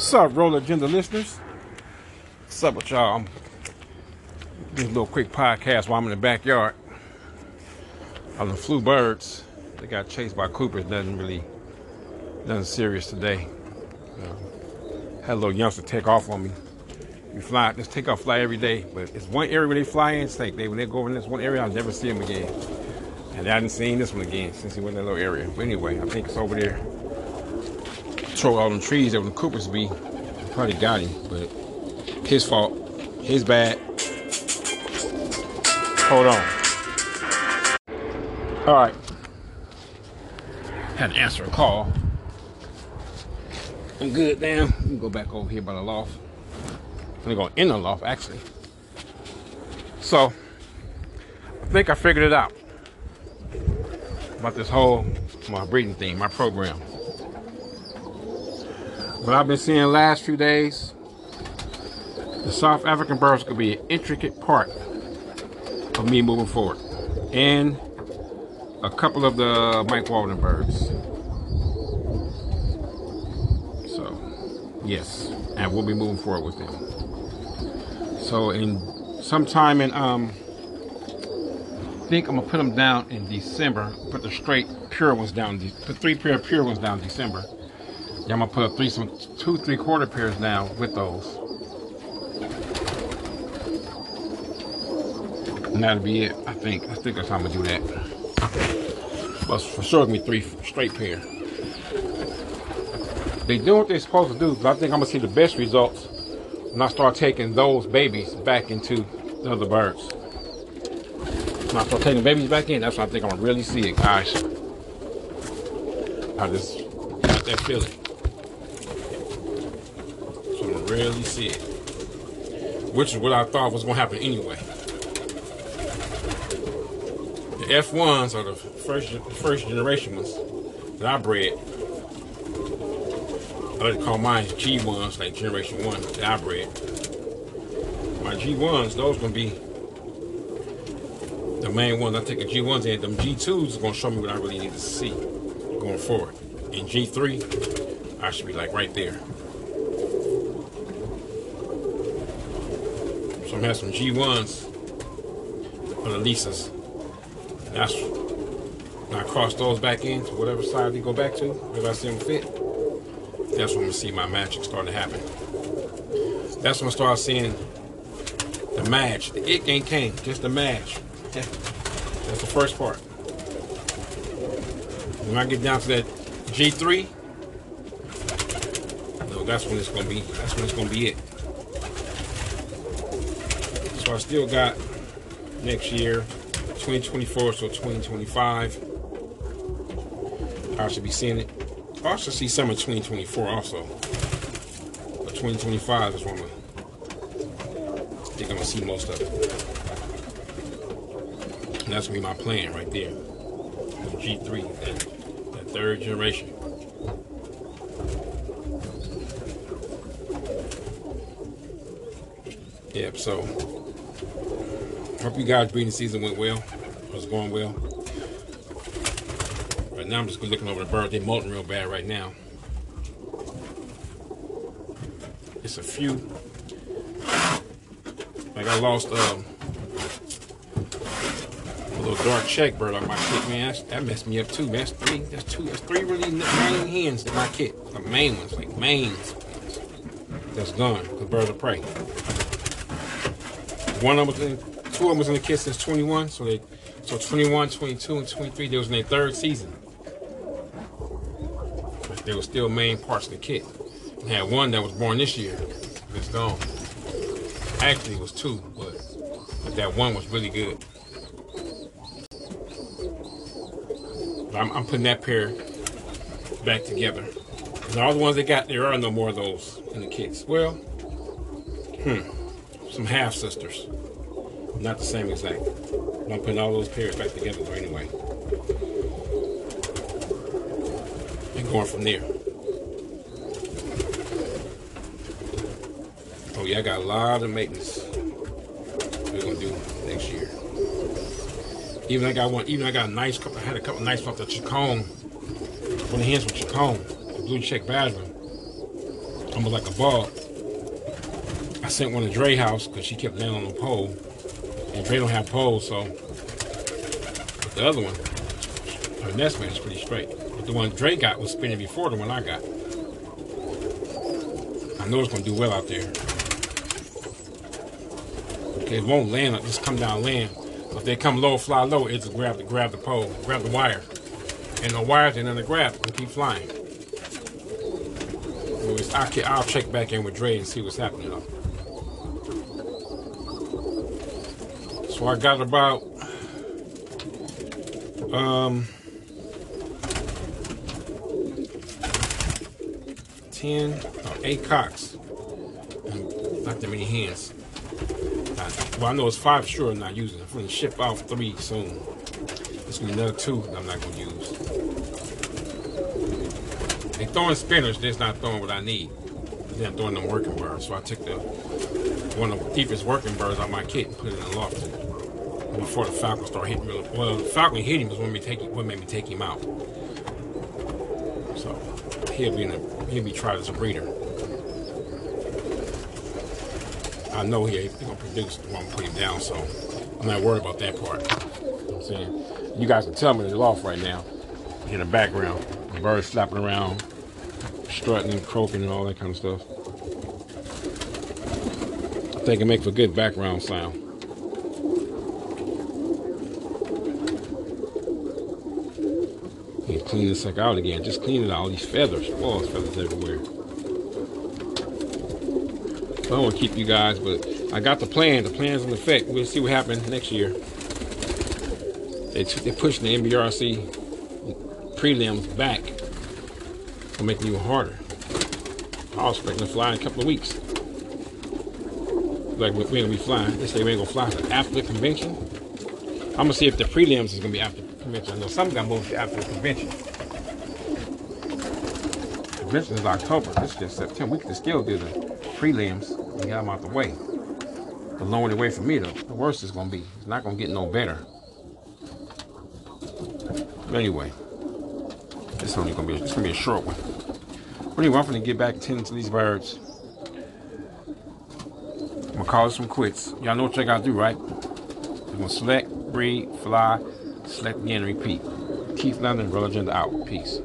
What's up, Roller Agenda listeners? What's up with y'all? A little quick podcast while I'm in the backyard. On the flew birds. They got chased by Coopers. Nothing really, nothing serious today. Uh, had a little youngster take off on me. We fly, just take off fly every day. But it's one area where they fly in. Like they when they go in this one area, I'll never see them again. And I haven't seen this one again since he went in that little area. But anyway, I think it's over there. Throw all them trees that the Coopers be. Probably got him, but his fault. His bad. Hold on. All right. Had to answer a call. I'm good now. We can go back over here by the loft. I'm going in the loft actually. So I think I figured it out about this whole my breeding thing, my program. What I've been seeing last few days, the South African birds could be an intricate part of me moving forward. And a couple of the Mike Walden birds. So, yes, and we'll be moving forward with them. So, in sometime in um, I think I'm gonna put them down in December. Put the straight pure ones down. Put three pair of pure ones down December. Yeah, I'm gonna put three, some two, three quarter pairs down with those. And that'll be it. I think. I think that's how I'm gonna do that. But for sure, me three straight pair. They do what they're supposed to do, but I think I'm gonna see the best results when I start taking those babies back into the other birds. When I start taking the babies back in, that's when I think I'm gonna really see it, guys. I just got that feeling. So really see it. Which is what I thought was gonna happen anyway. The F1s are the first first generation ones that I bred. I like to call mine G1s, like generation one that I bred. My G1s, those gonna be the main ones. I take the G1s in. Them G2s is gonna show me what I really need to see going forward. In G3, I should be like right there. So I'm having some G1s on the Lisas. That's when I cross those back in to whatever side they go back to, if I see them fit. That's when gonna see my magic starting to happen. That's when I start seeing the match. The it ain't came, just the match. That's the first part. When I get down to that G3, no, that's when it's gonna be. That's when it's gonna be it. I still got next year, 2024, so 2025. I should be seeing it. Oh, I should see some in 2024 also. But 2025 is when I think I'm gonna see most of it. And that's gonna be my plan right there. The G3, that, that third generation. Yep, so hope you guys breeding season went well. Was going well. Right now I'm just looking over the birds. They're molting real bad right now. It's a few. Like I lost um, a little dark check bird on my kit, man. That's, that messed me up too, man. That's three. That's two. That's three really main hens in my kit. The main ones, like mains. That's gone. The birds of prey. One of them two of them was in the kit since 21, so they, so 21, 22, and 23, they was in their third season. They were still main parts of the kit. Had one that was born this year. It's gone. Actually, it was two, but, but that one was really good. I'm, I'm putting that pair back together. And all the ones they got, there are no more of those in the kits. Well, hmm, some half sisters. Not the same exact. But I'm putting all those pairs back together though anyway. And going from there. Oh yeah, I got a lot of maintenance we're gonna do next year. Even I got one. Even I got a nice couple. I had a couple nice off the Chacon. One of the hands from Chacon, the blue check Basra. almost like a ball. I sent one to Dre house because she kept laying on the pole. And Dre don't have poles, so the other one, her nest mate is pretty straight. But the one Dre got was spinning before the one I got. I know it's gonna do well out there. Okay, it won't land, it'll just come down land. If they come low, fly low, it's a grab the grab the pole, grab the wire. And the wires and then the grab and keep flying. I'll, I'll check back in with Dre and see what's happening. So I got about um ten or eight cocks. And not that many hands. Well, I know it's five sure I'm not using. I'm gonna ship out three soon. There's gonna be another two I'm not gonna use. They throwing spinners, they're not throwing what I need. Not throwing them working birds. So I took the one of the deepest working birds out my kit and put it in the loft before the falcon started hitting me. Well, the falcon hit him was when we take what made me take him out. So he'll be in a, he'll be tried as a breeder. I know he ain't gonna produce when I put him down, so I'm not worried about that part. You know I'm saying you guys can tell me the loft right now in the background, the birds flapping around, strutting and croaking and all that kind of stuff. I think it make for good background sound. And clean this sucker out again. Just clean it. All these feathers. Oh, there's feathers everywhere. I don't want to keep you guys, but I got the plan. The plan's in effect. We'll see what happens next year. They they're pushing the NBRC prelims back. Make it even harder. I was expecting to fly in a couple of weeks. Like we- we're gonna be flying. They say we ain't gonna fly after the convention. I'm gonna see if the prelims is gonna be after the convention. I know some got moved after the convention. Convention is October. This is just September. We can still do the prelims and get them out the way. The longer way for me, though, the worse it's gonna be. It's not gonna get no better. But anyway, this only gonna be it's gonna be a short one. Anyway, I'm gonna get back tending to these birds. I'm gonna call some quits. Y'all know what y'all gotta do, right? You're gonna select, breed, fly, select again, repeat. Keith London, Roller Agenda out. Peace.